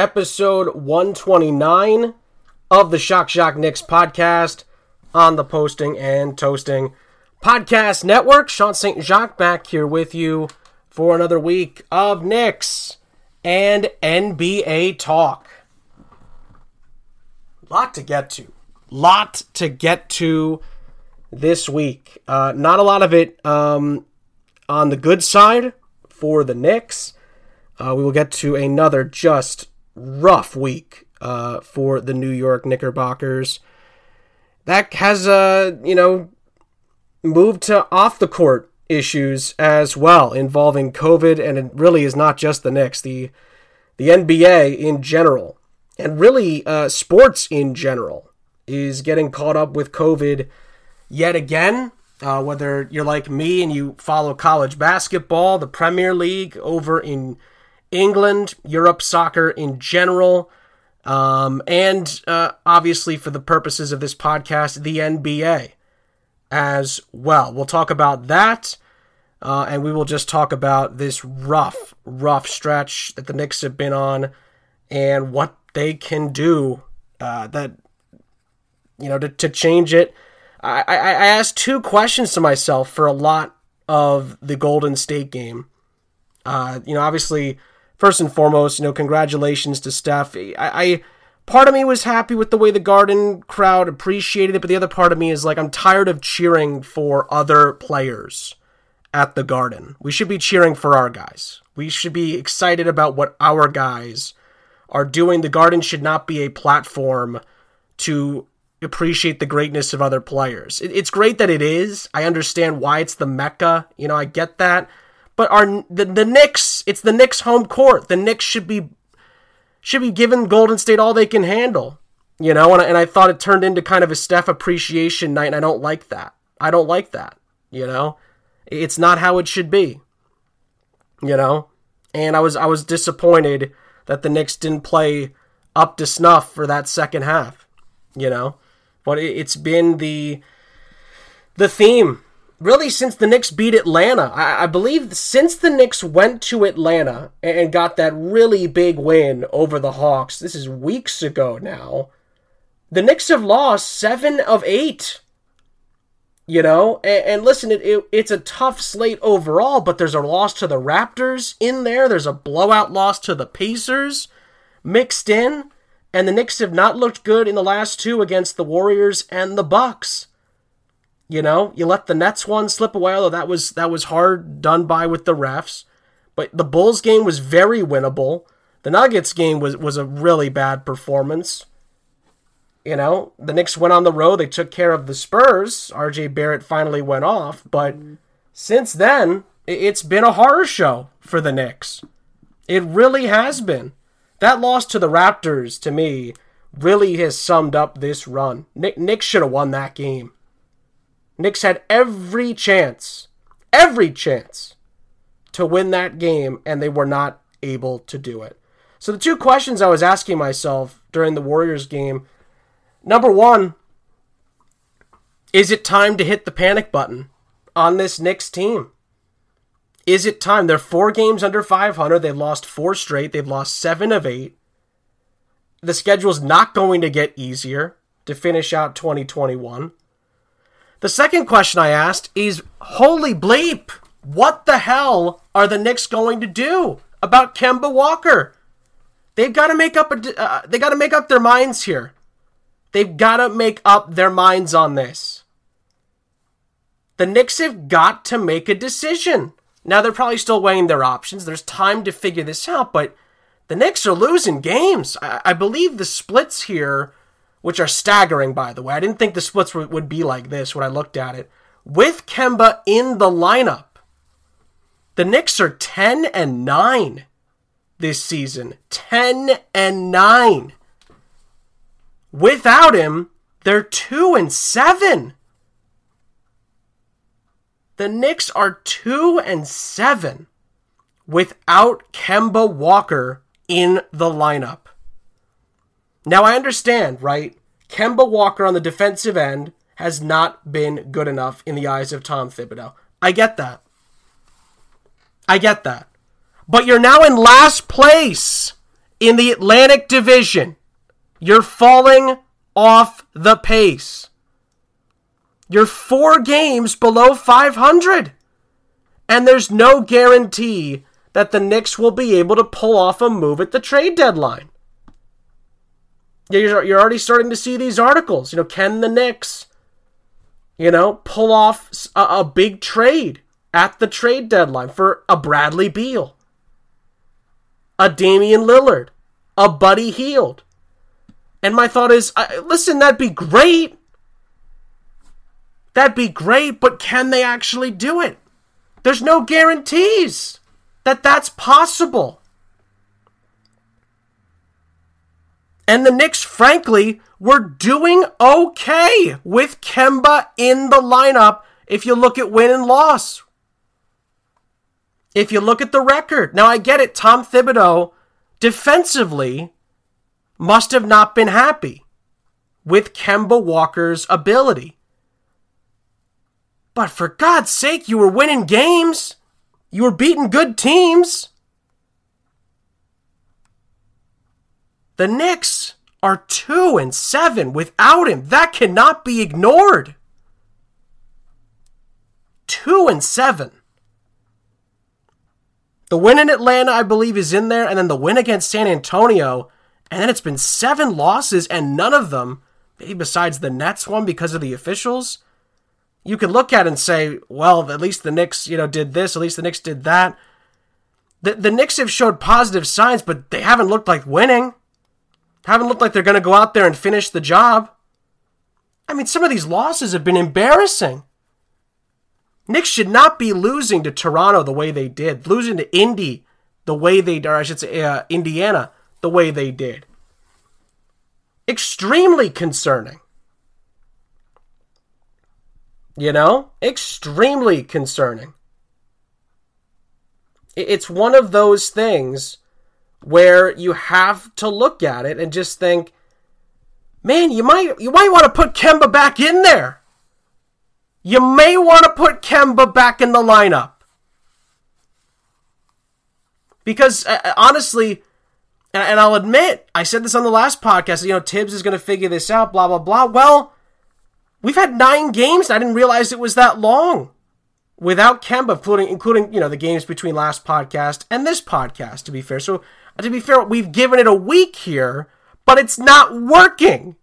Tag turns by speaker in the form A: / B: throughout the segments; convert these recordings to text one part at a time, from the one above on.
A: episode 129 of the Shock Shock Knicks podcast on the Posting and Toasting Podcast Network. Sean St. Jacques back here with you for another week of Knicks and NBA talk. Lot to get to. Lot to get to this week. Uh, not a lot of it um, on the good side for the Knicks. Uh, we will get to another just rough week uh, for the New York Knickerbockers. That has, uh, you know, moved to off the court issues as well involving COVID, and it really is not just the Knicks, the the NBA in general, and really uh, sports in general is getting caught up with COVID yet again. Uh, whether you're like me and you follow college basketball, the Premier League over in England, Europe soccer in general, um, and uh, obviously for the purposes of this podcast, the NBA as well. We'll talk about that, uh, and we will just talk about this rough, rough stretch that the Knicks have been on and what they can do uh, that, you know, to, to change it. I, I, I asked two questions to myself for a lot of the Golden State game. Uh, you know, obviously, first and foremost, you know, congratulations to Steph. I, I part of me was happy with the way the Garden crowd appreciated it, but the other part of me is like, I'm tired of cheering for other players at the Garden. We should be cheering for our guys. We should be excited about what our guys are doing. The Garden should not be a platform to appreciate the greatness of other players. it's great that it is. I understand why it's the mecca. You know, I get that. But our the, the Knicks, it's the Knicks home court. The Knicks should be should be giving Golden State all they can handle. You know, and, and I thought it turned into kind of a Steph appreciation night, and I don't like that. I don't like that. You know, it's not how it should be. You know, and I was I was disappointed that the Knicks didn't play up to snuff for that second half. You know, but it, it's been the the theme really since the Knicks beat Atlanta. I, I, believe since the Knicks went to Atlanta and got that really big win over the Hawks, this is weeks ago now, the Knicks have lost seven of eight. You know, and, and listen, it, it, it's a tough slate overall, but there's a loss to the Raptors in there. There's a blowout loss to the Pacers mixed in, and the Knicks have not looked good in the last two against the Warriors and the Bucks. You know, you let the Nets one slip away, although that was that was hard done by with the refs. But the Bulls game was very winnable. The Nuggets game was was a really bad performance. You know, the Knicks went on the road. They took care of the Spurs. RJ Barrett finally went off, but mm. since then, it's been a horror show for the Knicks. It really has been. That loss to the Raptors, to me, really has summed up this run. Nick, Nick should have won that game. Knicks had every chance, every chance to win that game, and they were not able to do it. So, the two questions I was asking myself during the Warriors game number one, is it time to hit the panic button on this Knicks team? Is it time? They're four games under 500. They've lost four straight. They've lost seven of eight. The schedule's not going to get easier to finish out 2021. The second question I asked is holy bleep, what the hell are the Knicks going to do about Kemba Walker? They've got to make up a, uh, they got to make up their minds here. They've got to make up their minds on this. The Knicks have got to make a decision. Now they're probably still weighing their options. There's time to figure this out, but the Knicks are losing games. I, I believe the splits here which are staggering, by the way. I didn't think the splits would be like this when I looked at it. With Kemba in the lineup, the Knicks are 10 and 9 this season. 10 and 9. Without him, they're 2 and 7. The Knicks are 2 and 7 without Kemba Walker in the lineup. Now I understand, right? Kemba Walker on the defensive end has not been good enough in the eyes of Tom Thibodeau. I get that. I get that. But you're now in last place in the Atlantic Division. You're falling off the pace. You're four games below 500. And there's no guarantee that the Knicks will be able to pull off a move at the trade deadline. You're, you're already starting to see these articles. You know, can the Knicks, you know, pull off a, a big trade at the trade deadline for a Bradley Beal, a Damian Lillard, a Buddy Hield? And my thought is, listen, that'd be great. That'd be great, but can they actually do it? There's no guarantees that that's possible. And the Knicks, frankly, were doing okay with Kemba in the lineup if you look at win and loss. If you look at the record. Now, I get it. Tom Thibodeau, defensively, must have not been happy with Kemba Walker's ability. But for God's sake, you were winning games. You were beating good teams. The Knicks are 2 and 7 without him. That cannot be ignored. 2 and 7. The win in Atlanta, I believe, is in there, and then the win against San Antonio, and then it's been seven losses, and none of them, maybe besides the Nets one because of the officials, you could look at and say, well, at least the Knicks, you know, did this, at least the Knicks did that. The, the Knicks have showed positive signs, but they haven't looked like winning haven't looked like they're going to go out there and finish the job. I mean, some of these losses have been embarrassing. Knicks should not be losing to Toronto the way they did, losing to Indy the way they, or I should say, uh, Indiana the way they did. Extremely concerning. You know, extremely concerning. It's one of those things where you have to look at it and just think, man, you might you might want to put Kemba back in there. You may want to put Kemba back in the lineup. Because uh, uh honestly, and, and I'll admit, I said this on the last podcast, you know, Thibs is going to figure this out, blah, blah, blah. Well, we've had nine games, and I didn't realize it was that long without Kemba, including, including, you know, the games between last podcast and this podcast, to be fair. So to be fair, we've given it a week here, but it's not working.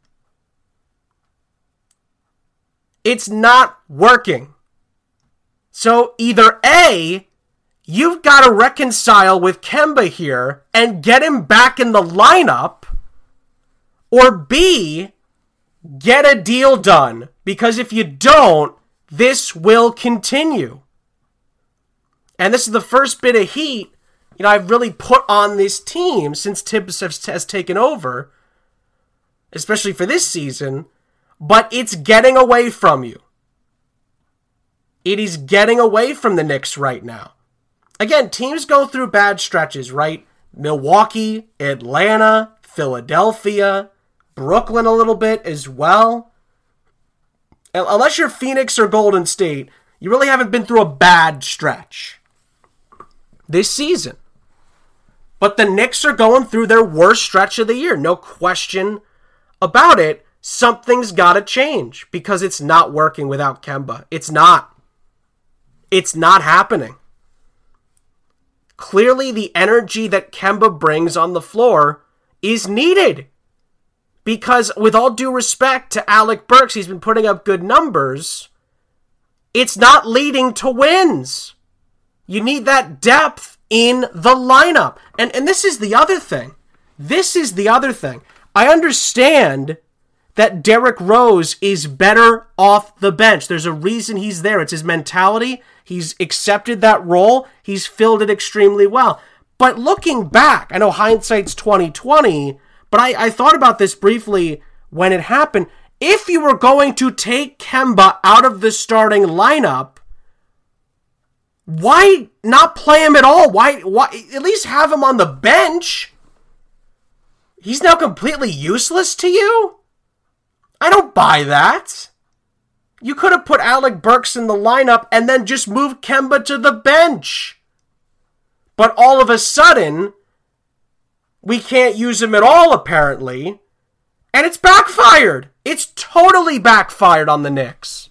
A: It's not working. So either A, you've got to reconcile with Kemba here and get him back in the lineup, or B, get a deal done. Because if you don't, this will continue. And this is the first bit of heat you know, I've really put on this team since Thibs has, has taken over, especially for this season, but it's getting away from you. It is getting away from the Knicks right now. Again, teams go through bad stretches, right? Milwaukee, Atlanta, Philadelphia, Brooklyn a little bit as well. Unless you're Phoenix or Golden State, you really haven't been through a bad stretch this season. But the Knicks are going through their worst stretch of the year. No question about it. Something's got to change because it's not working without Kemba. It's not. It's not happening. Clearly, the energy that Kemba brings on the floor is needed. Because, with all due respect to Alec Burks, he's been putting up good numbers. It's not leading to wins. You need that depth in the lineup. And and this is the other thing. This is the other thing. I understand that Derrick Rose is better off the bench. There's a reason he's there. It's his mentality. He's accepted that role. He's filled it extremely well. But looking back, I know hindsight's 2020, but I, I thought about this briefly when it happened. If you were going to take Kemba out of the starting lineup, why not play him at all? Why why at least have him on the bench? He's now completely useless to you? I don't buy that. You could have put Alec Burks in the lineup and then just moved Kemba to the bench. But all of a sudden, we can't use him at all, apparently. And it's backfired. It's totally backfired on the Knicks.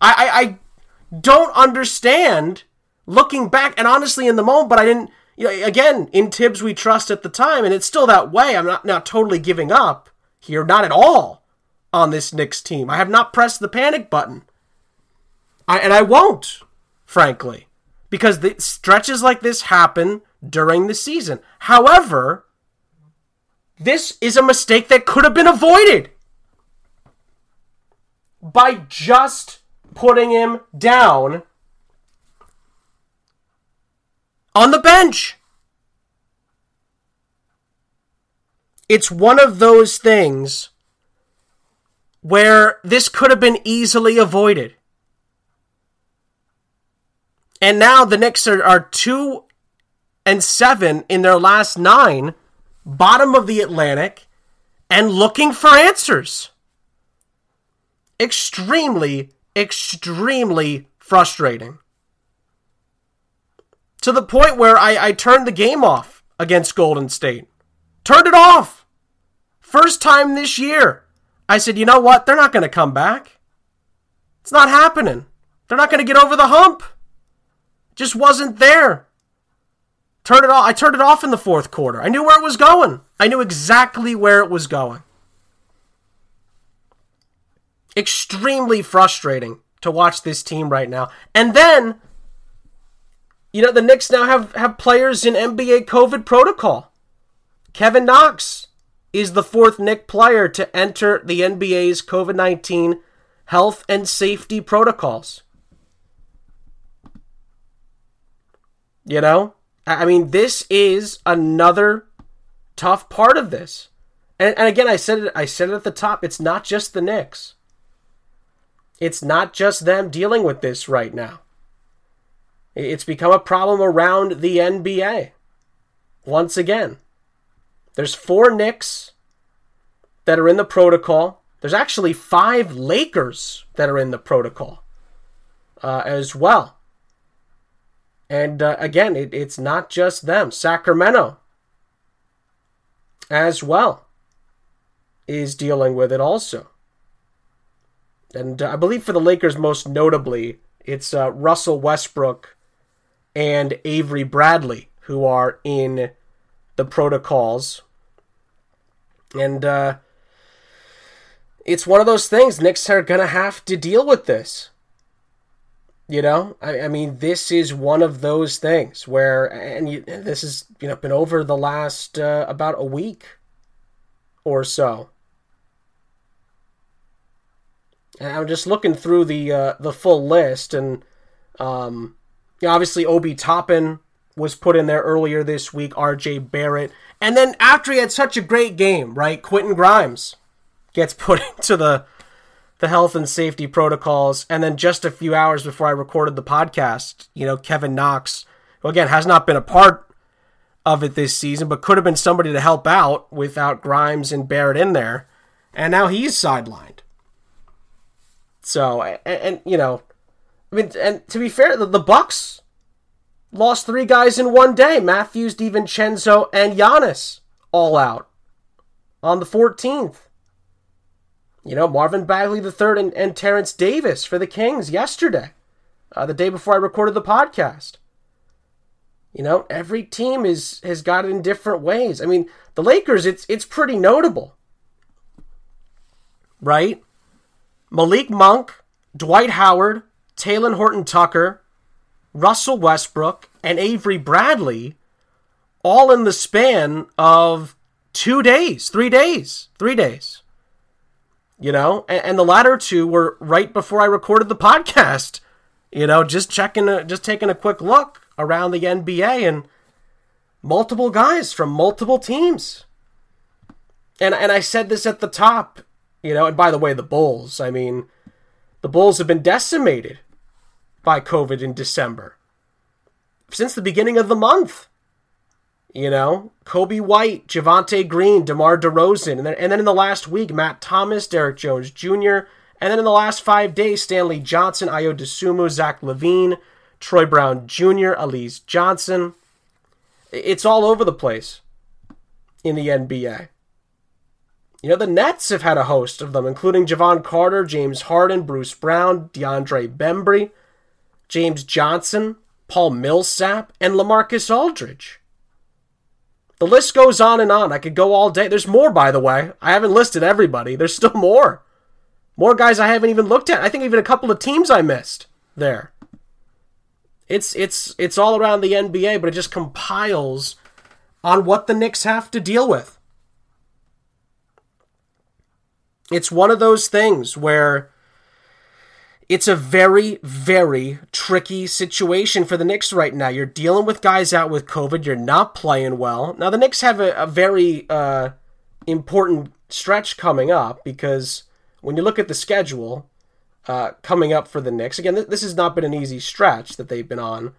A: I, I, I don't understand looking back, and honestly, in the moment, but I didn't. You know, again, in Thibs we trust at the time, and it's still that way. I'm not not totally giving up here, not at all on this Knicks team. I have not pressed the panic button. I, and I won't, frankly, because the stretches like this happen during the season. However, this is a mistake that could have been avoided by just putting him down on the bench. It's one of those things where this could have been easily avoided. And now the Knicks are, are two and seven in their last nine, bottom of the Atlantic, and looking for answers. Extremely, extremely frustrating. To the point where I, I turned the game off against Golden State. Turned it off. First time this year. I said, you know what? They're not going to come back. It's not happening. They're not going to get over the hump. Just wasn't there. Turn it off. I turned it off in the fourth quarter. I knew where it was going. I knew exactly where it was going. Extremely frustrating to watch this team right now. And then, you know, the Knicks now have, have players in NBA COVID protocol. Kevin Knox is the fourth Knick player to enter the NBA's COVID 19 health and safety protocols. You know? I mean, this is another tough part of this. And, and again, I said it. I said it at the top. It's not just the Knicks. It's not just them dealing with this right now. It's become a problem around the NBA. Once again, there's four Knicks that are in the protocol. There's actually five Lakers that are in the protocol uh, as well. And uh, again, it, it's not just them. Sacramento as well is dealing with it also. And uh, I believe for the Lakers, most notably, it's uh, Russell Westbrook and Avery Bradley who are in the protocols. And uh, it's one of those things. Knicks are going to have to deal with this. You know, I, I mean, this is one of those things where, and you, this has you know been over the last uh, about a week or so. And I'm just looking through the uh, the full list, and um, you know, obviously Obi Toppin was put in there earlier this week. R.J. Barrett, and then after he had such a great game, right? Quentin Grimes gets put into the the health and safety protocols. And then just a few hours before I recorded the podcast, you know, Kevin Knox, who again has not been a part of it this season, but could have been somebody to help out without Grimes and Barrett in there. And now he's sidelined. So, and, and you know, I mean, and to be fair, the, the Bucks lost three guys in one day: Matthews, DiVincenzo, and Giannis, all out on the 14th. You know, Marvin Bagley III and, and Terrence Davis for the Kings yesterday, uh, the day before I recorded the podcast. You know, every team is has got it in different ways. I mean, the Lakers, it's it's pretty notable, right? Malik Monk, Dwight Howard, Talen Horton Tucker, Russell Westbrook, and Avery Bradley, all in the span of two days, three days, three days you know, and, and, the latter two were right before I recorded the podcast. You know, just checking, a, just taking a quick look around the NBA and multiple guys from multiple teams. And and I said this at the top, you know. And by the way, the Bulls. I mean, the Bulls have been decimated by COVID in December since the beginning of the month. You know, Coby White, Javonte Green, DeMar DeRozan, and then, and then in the last week, Matt Thomas, Derrick Jones Jr., and then in the last five days, Stanley Johnson, Ayo Dosunmu, Zach LaVine, Troy Brown Jr., Alize Johnson. It's all over the place. in the NBA. You know, the Nets have had a host of them, including Jevon Carter, James Harden, Bruce Brown, DeAndre Bembry, James Johnson, Paul Millsap, and Lamarcus Aldridge. The list goes on and on. I could go all day. There's more, by the way. I haven't listed everybody. There's still more. More guys I haven't even looked at. I think even a couple of teams I missed there. It's it's it's all around the NBA, but it just compiles on what the Knicks have to deal with. It's one of those things where it's a very, very tricky situation for the Knicks right now. You're dealing with guys out with COVID. You're not playing well. Now, the Knicks have a, a very uh, important stretch coming up because when you look at the schedule uh, coming up for the Knicks, again, th- this has not been an easy stretch that they've been on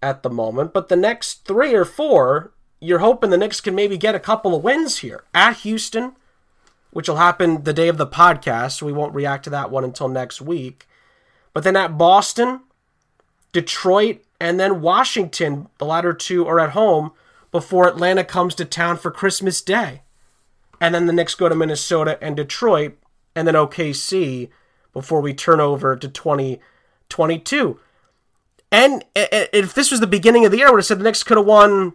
A: at the moment, but the next three or four, you're hoping the Knicks can maybe get a couple of wins here at Houston, which will happen the day of the podcast. We won't react to that one until next week. But then at Boston, Detroit, and then Washington, the latter two are at home before Atlanta comes to town for Christmas Day. And then the Knicks go to Minnesota and Detroit, and then OKC before we turn over to 2022. And if this was the beginning of the year, I would have said the Knicks could have won,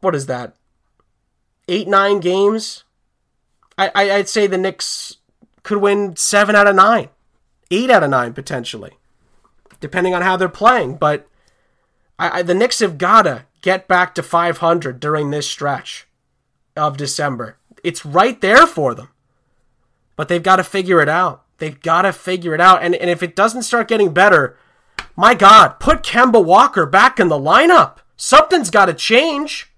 A: what is that, eight, nine games? I, I'd say the Knicks could win seven out of nine eight out of nine potentially, depending on how they're playing. But I, I, the Knicks have gotta get back to 500 during this stretch of December. It's right there for them, but they've got to figure it out. They've got to figure it out. And, and if it doesn't start getting better, my God, put Kemba Walker back in the lineup. Something's got to change.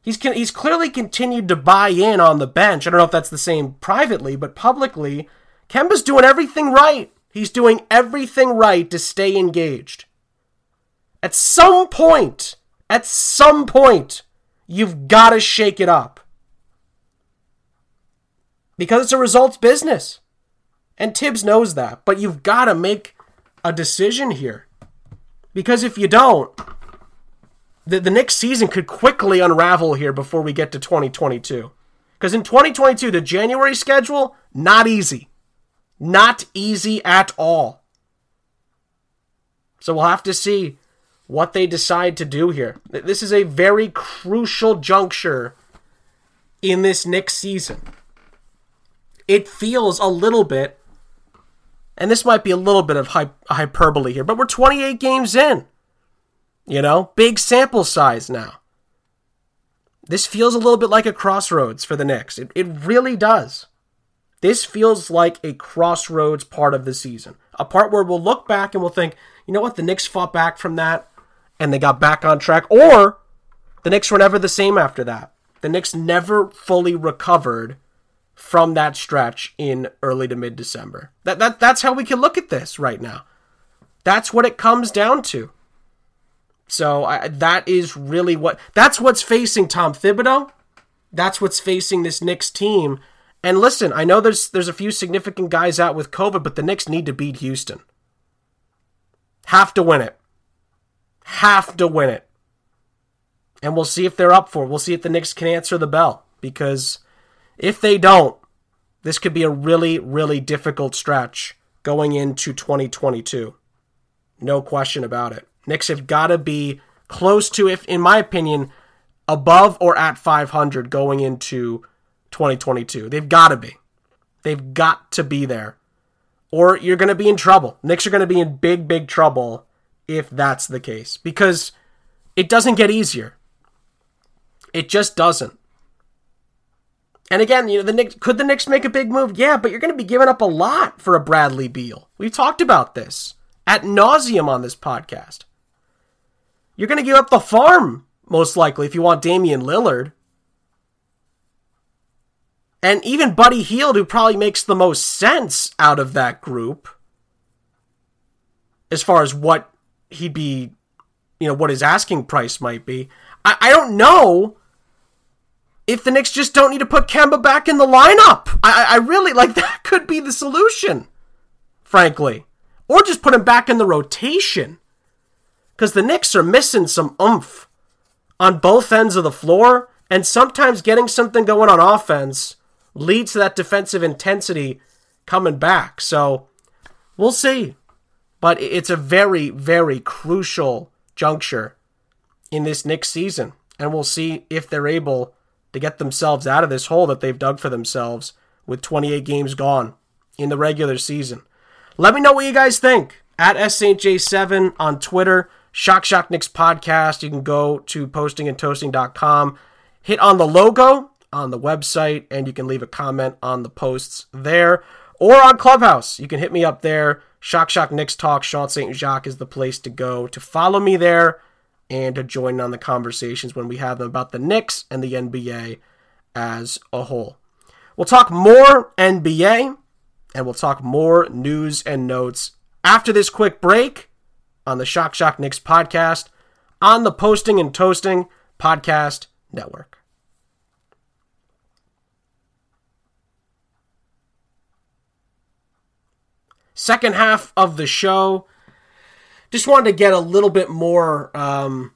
A: He's he's clearly continued to buy in on the bench. I don't know if that's the same privately, but publicly, Kemba's doing everything right. He's doing everything right to stay engaged. At some point, at some point, you've got to shake it up. Because it's a results business. And Thibs knows that. But you've got to make a decision here. Because if you don't, the, the next season could quickly unravel here before we get to 2022. Because in 2022, the January schedule, not easy. Not easy at all. So we'll have to see what they decide to do here. This is a very crucial juncture in this next season. It feels a little bit, and this might be a little bit of hyperbole here, but we're 28 games in. You know, big sample size now. This feels a little bit like a crossroads for the Knicks. It, it really does. This feels like a crossroads part of the season. A part where we'll look back and we'll think, you know what, the Knicks fought back from that and they got back on track. Or the Knicks were never the same after that. The Knicks never fully recovered from that stretch in early to mid December. That, that, that's how we can look at this right now. That's what it comes down to. So I, that is really what that's what's facing Tom Thibodeau. That's what's facing this Knicks team and listen, I know there's there's a few significant guys out with COVID, but the Knicks need to beat Houston. Have to win it. Have to win it. And we'll see if they're up for it. We'll see if the Knicks can answer the bell. Because if they don't, this could be a really, really difficult stretch going into 2022. No question about it. Knicks have got to be close to, if in my opinion, above or at 500 going into 2022. They've got to be. They've got to be there. Or you're going to be in trouble. Knicks are going to be in big, big trouble if that's the case. Because it doesn't get easier. It just doesn't. And again, you know, the Knicks could the Knicks make a big move? Yeah, but you're going to be giving up a lot for a Bradley Beal. We've talked about this at nauseum on this podcast. You're going to give up the farm most likely if you want Damian Lillard. And even Buddy Hield, who probably makes the most sense out of that group, as far as what he'd be, you know, what his asking price might be. I, I don't know if the Knicks just don't need to put Kemba back in the lineup. I, I really like that could be the solution, frankly. Or just put him back in the rotation. Because the Knicks are missing some oomph on both ends of the floor And sometimes getting something going on offense leads to that defensive intensity coming back. So we'll see. But it's a very, very crucial juncture in this next season. And we'll see if they're able to get themselves out of this hole that they've dug for themselves with 28 games gone in the regular season. Let me know what you guys think at SSJ7 on Twitter, Shock Shock Knicks podcast. You can go to postingandtoasting.com, hit on the logo on the website, and you can leave a comment on the posts there or on Clubhouse. You can hit me up there. Shock Shock Knicks Talk, Sean St. Jacques is the place to go to follow me there and to join on the conversations when we have them about the Knicks and the NBA as a whole. We'll talk more NBA and we'll talk more news and notes after this quick break on the Shock Shock Knicks podcast on the Posting and Toasting Podcast Network. Second half of the show. Just wanted to get a little bit more um,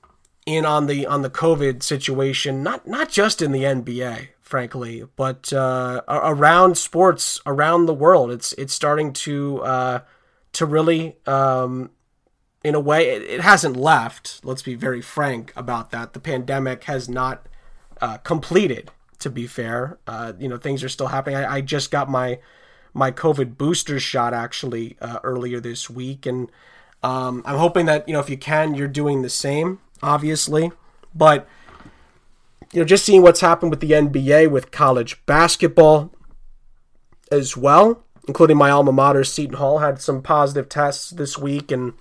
A: in on the on the COVID situation, not not just in the NBA, frankly, but uh, around sports around the world. It's it's starting to uh, to really, um, in a way, it, it, hasn't left. Let's be very frank about that. The pandemic has not uh, completed. To be fair, uh, you know things are still happening. I, I, just got my my COVID booster shot actually uh, earlier this week, and um, I'm hoping that you know if you can, you're doing the same. Obviously, but you know, just seeing what's happened with the NBA with college basketball as well, including my alma mater, Seton Hall, had some positive tests this week and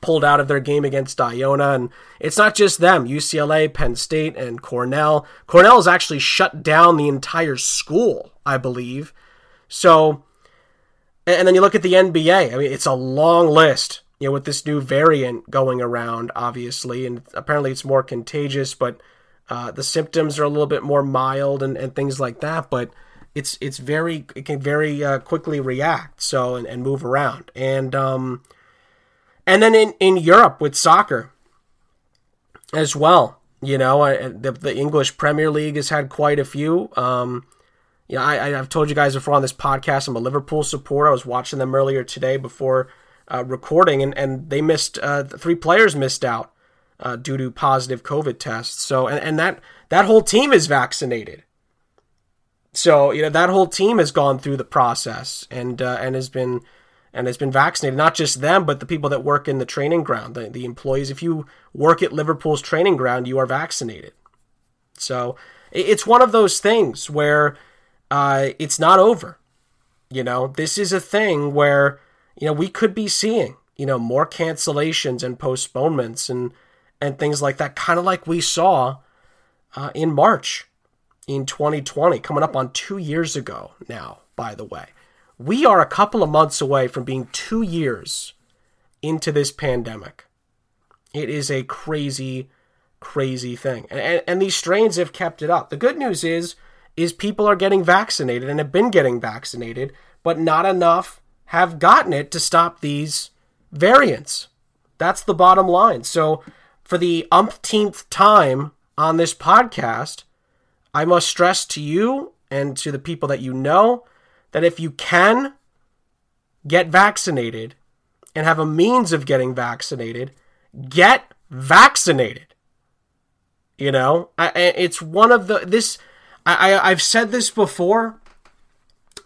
A: pulled out of their game against Iona. And it's not just them UCLA, Penn State, and Cornell. Cornell has actually shut down the entire school, I believe. So, and then you look at the NBA. I mean, it's a long list, you know, with this new variant going around, obviously. And apparently it's more contagious, but uh, the symptoms are a little bit more mild and, and things like that, but it's it's very it can very uh, quickly react so and, and move around and um and then in, in Europe with soccer as well you know I, the, the English Premier League has had quite a few um yeah I, I've told you guys before on this podcast I'm a Liverpool supporter I was watching them earlier today before uh, recording and, and they missed uh, three players missed out uh, due to positive COVID tests. So, and, and that that whole team is vaccinated. So, you know, that whole team has gone through the process and uh, and has been and has been vaccinated. Not just them, but the people that work in the training ground, the, the employees. If you work at Liverpool's training ground, you are vaccinated. So, it's one of those things where uh, it's not over. You know, this is a thing where you know we could be seeing you know more cancellations and postponements and and things like that, kind of like we saw uh, in March in 2020, coming up on two years ago now, by the way. We are a couple of months away from being two years into this pandemic. It is a crazy, crazy thing. And, and, and these strains have kept it up. The good news is, is people are getting vaccinated and have been getting vaccinated, but not enough have gotten it to stop these variants. That's the bottom line. So for the umpteenth time on this podcast, I must stress to you and to the people that you know that if you can get vaccinated and have a means of getting vaccinated, get vaccinated. You know, it's one of the this. I, I I've said this before,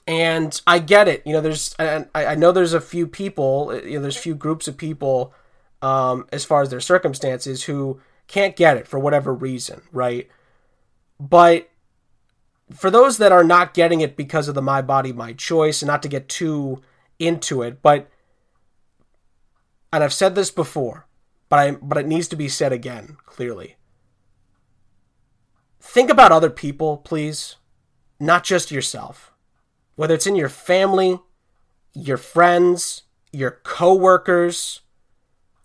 A: and I get it. You know, there's I, I know there's a few people. You know, there's few groups of people um, as far as their circumstances who can't get it for whatever reason, right? But for those that are not getting it because of the my body my choice and not to get too into it, but and I've said this before, but I but it needs to be said again clearly. Think about other people, please, not just yourself. Whether it's in your family, your friends, your coworkers,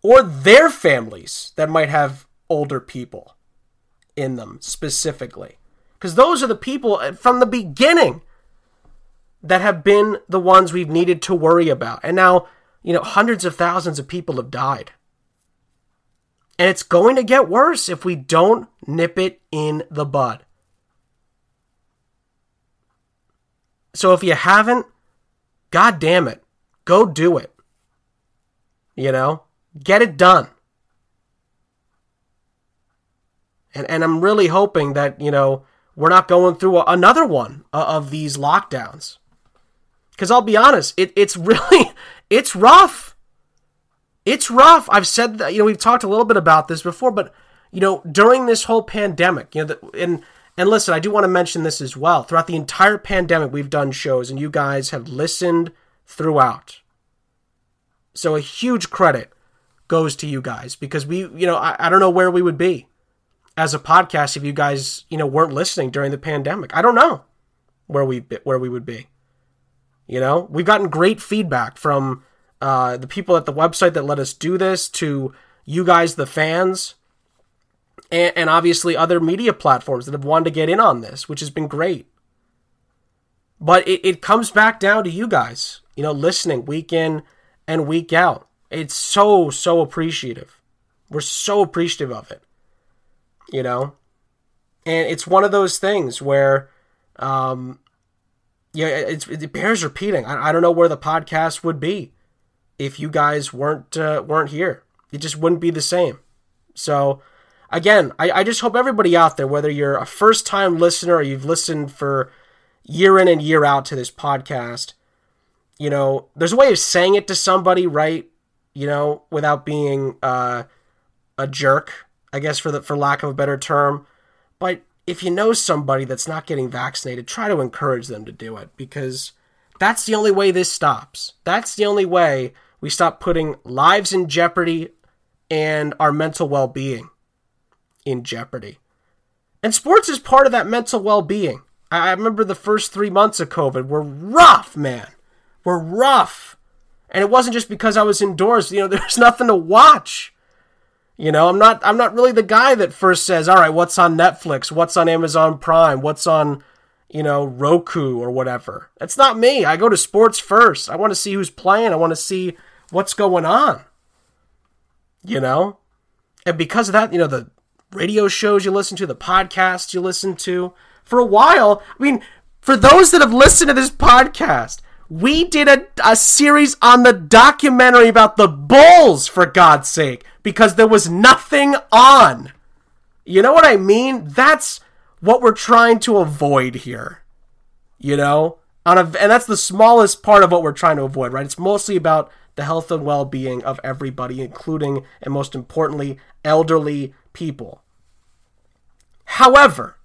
A: or their families that might have older people in them specifically. Because those are the people uh, from the beginning that have been the ones we've needed to worry about. And now, you know, hundreds of thousands of people have died. And it's going to get worse if we don't nip it in the bud. So if you haven't, god damn it, go do it. You know, get it done. And and I'm really hoping that, you know, we're not going through another one of these lockdowns. Cuz I'll be honest, it, it's really it's rough. It's rough. I've said that, you know, we've talked a little bit about this before, but you know, during this whole pandemic, you know, the, and and listen, I do want to mention this as well. Throughout the entire pandemic, we've done shows, and you guys have listened throughout. So a huge credit goes to you guys because we, you know, I, I don't know where we would be as a podcast if you guys, you know, weren't listening during the pandemic. I don't know where we where we would be. You know, we've gotten great feedback from uh, the people at the website that let us do this to you guys, the fans and, and obviously other media platforms that have wanted to get in on this, which has been great. But it, it comes back down to you guys, you know, listening week in and week out. It's so, so appreciative. We're so appreciative of it, you know? And it's one of those things where, um, yeah, it's, it bears repeating. I, I don't know where the podcast would be if you guys weren't uh, weren't here. It just wouldn't be the same. So again, I, I just hope everybody out there, whether you're a first time listener or you've listened for year in and year out to this podcast, you know, there's a way of saying it to somebody, right? You know, without being uh, a jerk, I guess for the for lack of a better term. But if you know somebody that's not getting vaccinated, try to encourage them to do it because that's the only way this stops. That's the only way we stop putting lives in jeopardy and our mental well-being in jeopardy. And sports is part of that mental well being. I remember the first three months of COVID were rough, man. Were rough. And it wasn't just because I was indoors, you know, there's nothing to watch. You know, I'm not I'm not really the guy that first says, "All right, what's on Netflix? What's on Amazon Prime? What's on, you know, Roku or whatever." That's not me. I go to sports first. I want to see who's playing. I want to see what's going on. You know? And because of that, you know, the radio shows you listen to, the podcasts you listen to. For a while, I mean, for those that have listened to this podcast, we did a, a series on the documentary about the Bulls, for God's sake, because there was nothing on. You know what I mean? That's what we're trying to avoid here. You know? On a, and that's the smallest part of what we're trying to avoid, right? It's mostly about the health and well being of everybody, including, and most importantly, elderly people. However,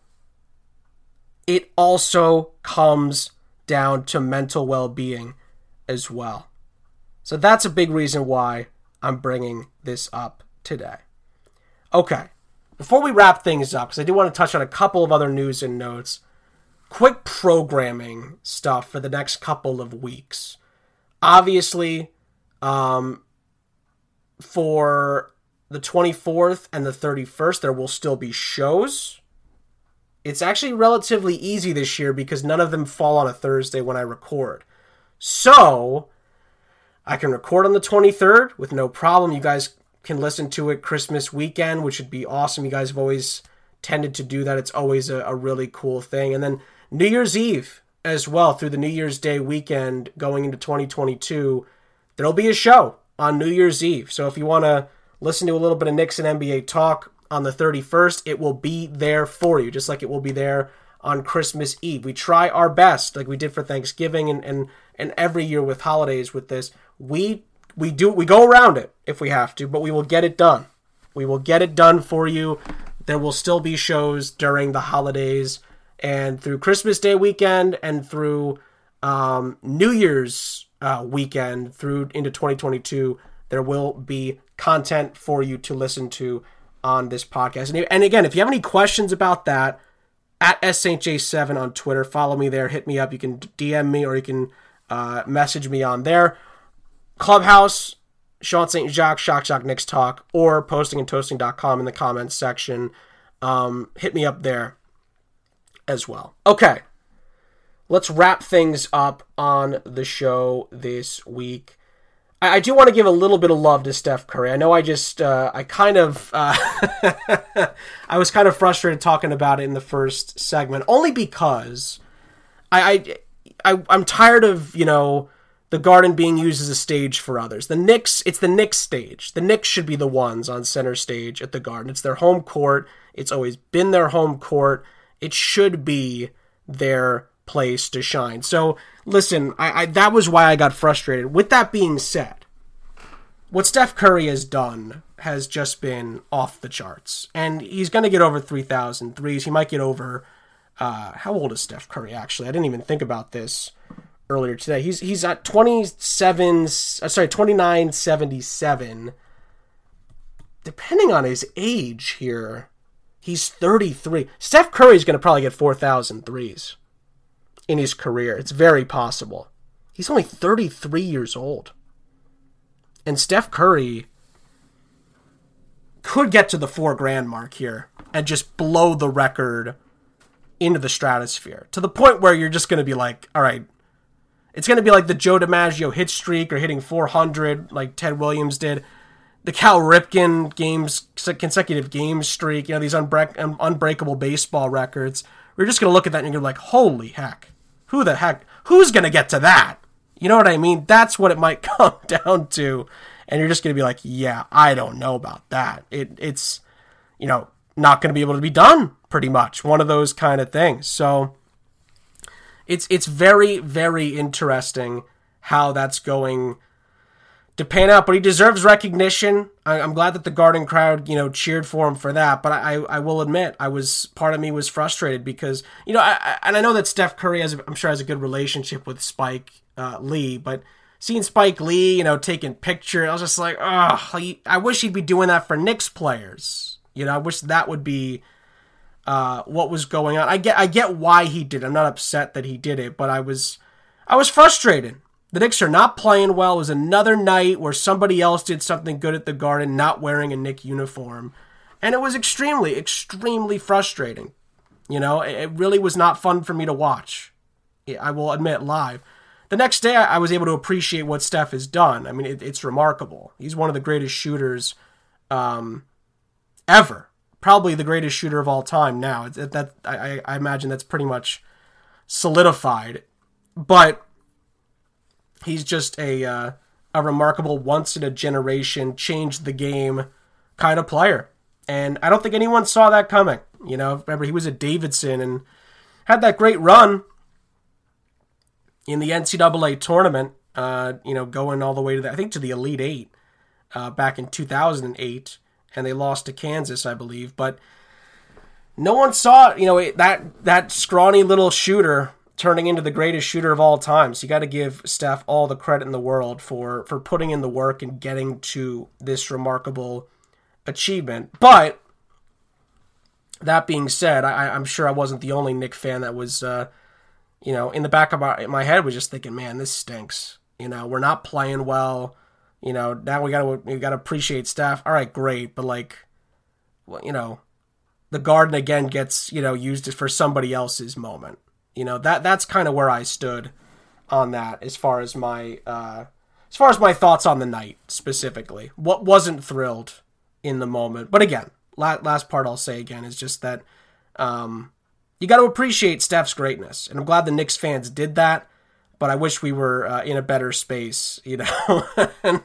A: it also comes down to mental well being as well. So that's a big reason why I'm bringing this up today. Okay, before we wrap things up, because I do want to touch on a couple of other news and notes, quick programming stuff for the next couple of weeks. Obviously, um, for the 24th and the 31st, there will still be shows. It's actually relatively easy this year because none of them fall on a Thursday when I record. So, I can record on the 23rd with no problem. You guys can listen to it Christmas weekend, which would be awesome. You guys have always tended to do that. It's always a, a really cool thing. And then New Year's Eve as well, through the New Year's Day weekend going into 2022, there'll be a show on New Year's Eve. So if you want to listen to a little bit of Knicks and NBA talk on the 31st, it will be there for you, just like it will be there on Christmas Eve. We try our best, like we did for Thanksgiving and, and, and every year with holidays with this. We we do we go around it if we have to, but we will get it done. We will get it done for you. There will still be shows during the holidays and through Christmas Day weekend and through um, New Year's uh, weekend through into 2022. There will be content for you to listen to on this podcast. And, and again, if you have any questions about that, at SSJ7 on Twitter, follow me there, hit me up. You can DM me or you can uh, message me on there. Clubhouse, Sean St. Jacques, Shock Shock Knicks Talk, or posting and postingandtoasting.com in the comments section. Um, hit me up there as well. Okay, let's wrap things up on the show this week. I, I do want to give a little bit of love to Steph Curry. I know I just uh, I kind of uh, I was kind of frustrated talking about it in the first segment, only because I, I, I I'm tired of you know the Garden being used as a stage for others. The Knicks, it's the Knicks stage. The Knicks should be the ones on center stage at the Garden. It's their home court. It's always been their home court. It should be their place to shine. So listen, I, I that was why I got frustrated. With that being said, what Steph Curry has done has just been off the charts, and he's going to get over 3,000 threes. He might get over. Uh, how old is Steph Curry? Actually, I didn't even think about this earlier today. He's he's at 27. Uh, sorry, 2977. Depending on his age here, he's 33. Steph Curry's going to probably get 4,000 threes in his career. It's very possible. He's only 33 years old. And Steph Curry could get to the four grand mark here and just blow the record into the stratosphere to the point where you're just going to be like, all right, it's going to be like the Joe DiMaggio hit streak or hitting 400 like Ted Williams did. The Cal Ripken games consecutive game streak, you know, these unbreak, unbreakable baseball records. We're just going to look at that and you're like, holy heck who the heck, who's going to get to that? You know what I mean? That's what it might come down to. And you're just going to be like, yeah, I don't know about that. It, it's, you know, not going to be able to be done pretty much. One of those kind of things. So it's, it's very, very interesting how that's going to pan out, but he deserves recognition. I, am glad that the Garden crowd, you know, cheered for him for that. But I, I will admit, I was part of me was frustrated because, you know, I, and I know that Steph Curry has, I'm sure, has a good relationship with Spike uh, Lee, but seeing Spike Lee, you know, taking pictures, I was just like, oh, I wish he'd be doing that for Knicks players. You know, I wish that would be uh, what was going on. I get, I get why he did. It. I'm not upset that he did it, but I was, I was frustrated the Knicks are not playing well. It was another night where somebody else did something good at the Garden, not wearing a Knick uniform. And it was extremely, extremely frustrating. You know, it really was not fun for me to watch. I will admit, live. The next day, I was able to appreciate what Steph has done. I mean, it, it's remarkable. He's one of the greatest shooters um, ever. Probably the greatest shooter of all time now. That, that I, I imagine that's pretty much solidified. But he's just a uh, a remarkable once in a generation, change the game kind of player. And I don't think anyone saw that coming. You know, remember he was at Davidson and had that great run in the NCAA tournament. Uh, you know, going all the way to the, I think to the Elite Eight uh, back in 2008, and they lost to Kansas, I believe. But no one saw, you know, that that scrawny little shooter turning into the greatest shooter of all time. So you got to give Steph all the credit in the world for for putting in the work and getting to this remarkable achievement. But that being said, I, am sure I wasn't the only Knick fan that was, uh, you know, in the back of my, my head was just thinking, man, this stinks. You know, we're not playing well. You know, now we got to we got to appreciate Steph. All right, great, but like, well, you know, the Garden again gets you know used for somebody else's moment. You know that that's kind of where I stood on that as far as my uh, as far as my thoughts on the night specifically. What wasn't thrilled in the moment, but again, la- last part I'll say again is just that um, you got to appreciate Steph's greatness, and I'm glad the Knicks fans did that. But I wish we were uh, in a better space, you know, and,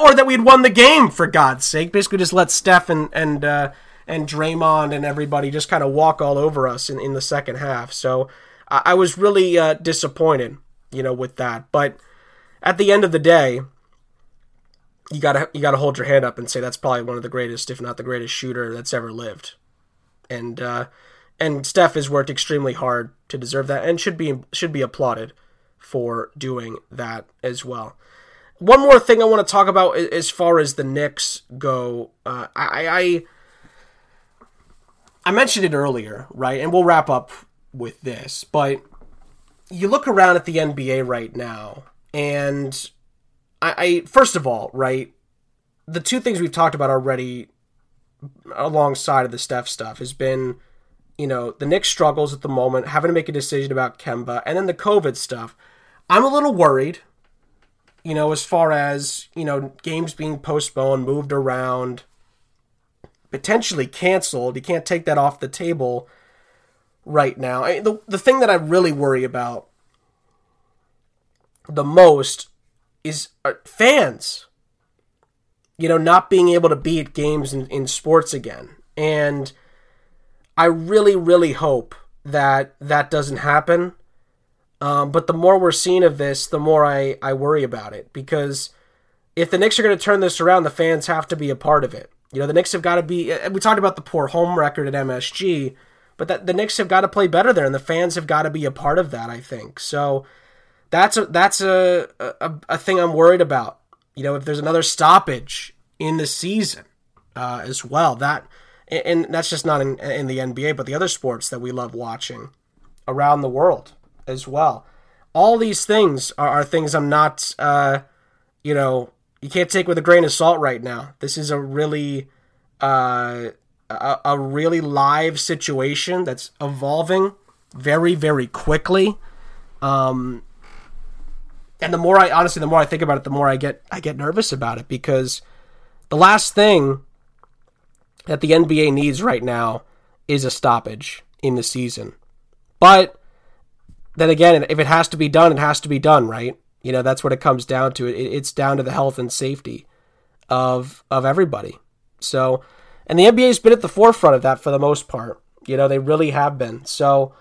A: or that we'd won the game for God's sake. Basically, just let Steph and and uh, and Draymond and everybody just kind of walk all over us in, in the second half. So I, I was really uh, disappointed, you know, with that. But at the end of the day, you gotta you gotta hold your hand up and say that's probably one of the greatest, if not the greatest shooter that's ever lived. And uh, and Steph has worked extremely hard to deserve that, and should be should be applauded for doing that as well. One more thing I want to talk about as far as the Knicks go, uh, I, I I mentioned it earlier, right? And we'll wrap up with this, but you look around at the NBA right now, and I, I first of all, right, the two things we've talked about already alongside of the Steph stuff has been, you know, the Knicks struggles at the moment, having to make a decision about Kemba, and then the COVID stuff. I'm a little worried you know, as far as, you know, games being postponed, moved around, potentially canceled. You can't take that off the table right now. I, the, the thing that I really worry about the most is uh, fans, you know, not being able to be at games in, in sports again. And I really, really hope that that doesn't happen. Um, but the more we're seeing of this, the more I, I worry about it because if the Knicks are going to turn this around, the fans have to be a part of it. You know, the Knicks have got to be. We talked about the poor home record at MSG, but that the Knicks have got to play better there, and the fans have got to be a part of that. I think so. That's a that's a, a, a thing I'm worried about. You know, if there's another stoppage in the season uh, as well, that and that's just not in, in the NBA, but the other sports that we love watching around the world as well. All these things are, are things I'm not, uh, you know, you can't take with a grain of salt right now. This is a really, uh, a, a really live situation that's evolving very, very quickly. Um, and the more I honestly, the more I think about it, the more I get I get nervous about it because the last thing that the NBA needs right now is a stoppage in the season. But then again, if it has to be done, it has to be done, right? You know, that's what it comes down to. it's down to the health and safety of of everybody. So, and the NBA's been at the forefront of that for the most part. You know, they really have been. So,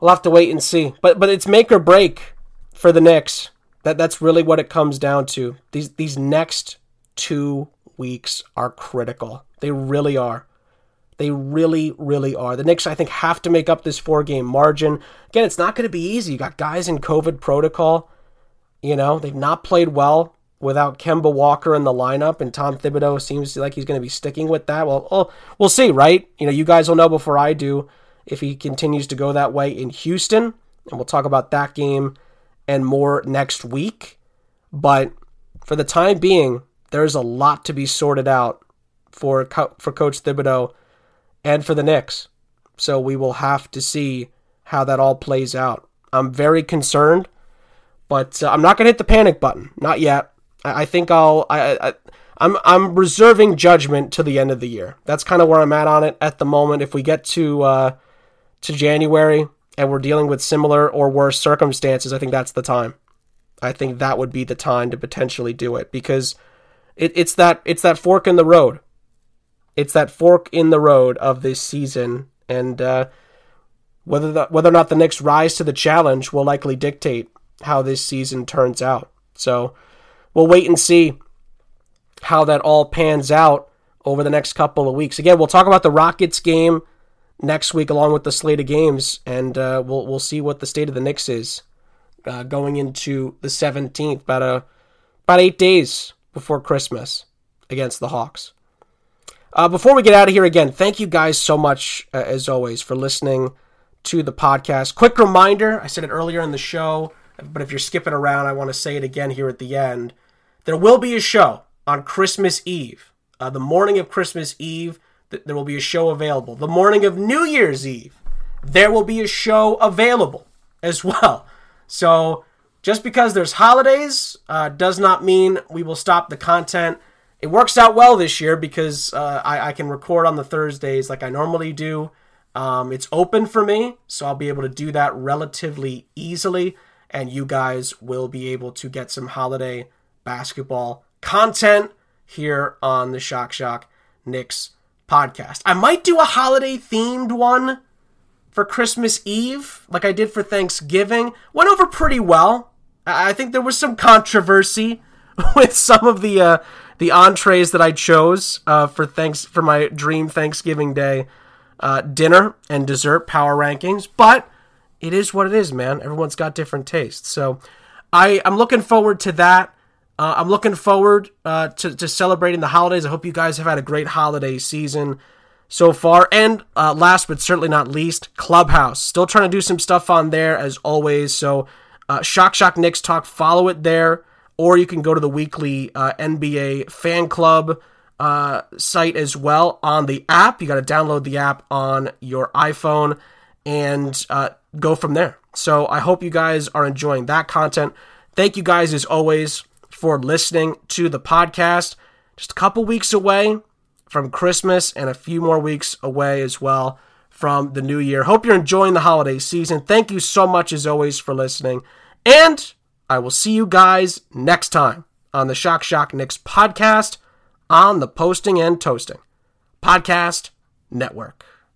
A: we'll have to wait and see. But but it's make or break for the Knicks. That that's really what it comes down to. These these next two weeks are critical. They really are. They really, really are. The Knicks, I think, have to make up this four game margin. Again, it's not going to be easy. You got guys in COVID protocol. You know, they've not played well without Kemba Walker in the lineup, and Tom Thibodeau seems like he's going to be sticking with that. Well, oh, we'll see, right? You know, you guys will know before I do if he continues to go that way in Houston, and we'll talk about that game and more next week. But for the time being, there's a lot to be sorted out for for Coach Thibodeau and for the Knicks. So we will have to see how that all plays out. I'm very concerned, but uh, I'm not going to hit the panic button. Not yet. I, think I'll. I, I, I'm I'm reserving judgment to the end of the year. That's kind of where I'm at on it at the moment. If we get to uh, to January and we're dealing with similar or worse circumstances, I think that's the time. I think that would be the time to potentially do it because it, it's that it's that fork in the road. It's that fork in the road of this season, and uh, whether the, whether or not the Knicks rise to the challenge will likely dictate how this season turns out. So we'll wait and see how that all pans out over the next couple of weeks. Again, we'll talk about the Rockets game next week along with the slate of games, and uh, we'll we'll see what the state of the Knicks is uh, going into the 17th, about about eight days before Christmas against the Hawks. Uh, before we get out of here again, thank you guys so much, uh, as always, for listening to the podcast. Quick reminder I said it earlier in the show, but if you're skipping around, I want to say it again here at the end. There will be a show on Christmas Eve. Uh, the morning of Christmas Eve, th- there will be a show available. The morning of New Year's Eve, there will be a show available as well. So just because there's holidays uh, does not mean we will stop the content it works out well this year because uh, I, I, can record on the Thursdays like I normally do. Um, it's open for me, so I'll be able to do that relatively easily, and you guys will be able to get some holiday basketball content here on the Shock Shock Knicks podcast. I might do a holiday themed one for Christmas Eve, like I did for Thanksgiving. Went over pretty well. I think there was some controversy with some of the uh, the entrees that I chose uh, for thanks for my dream Thanksgiving Day uh, dinner and dessert power rankings, but it is what it is, man. Everyone's got different tastes, so I I'm looking forward to that. Uh, I'm looking forward uh, to to celebrating the holidays. I hope you guys have had a great holiday season so far. And uh, last but certainly not least, Clubhouse. Still trying to do some stuff on there as always. So uh, Shock Shock Knicks Talk, follow it there or you can go to the weekly uh, NBA fan club uh, site as well on the app. You got to download the app on your iPhone and go from there. So I hope you guys are enjoying that content. Thank you guys as always for listening to the podcast. Just a couple weeks away from Christmas and a few more weeks away as well from the new year. Hope you're enjoying the holiday season. Thank you so much, as always, for listening. And I will see you guys next time on the Shock Shock Knicks podcast on the Posting and Toasting Podcast Network.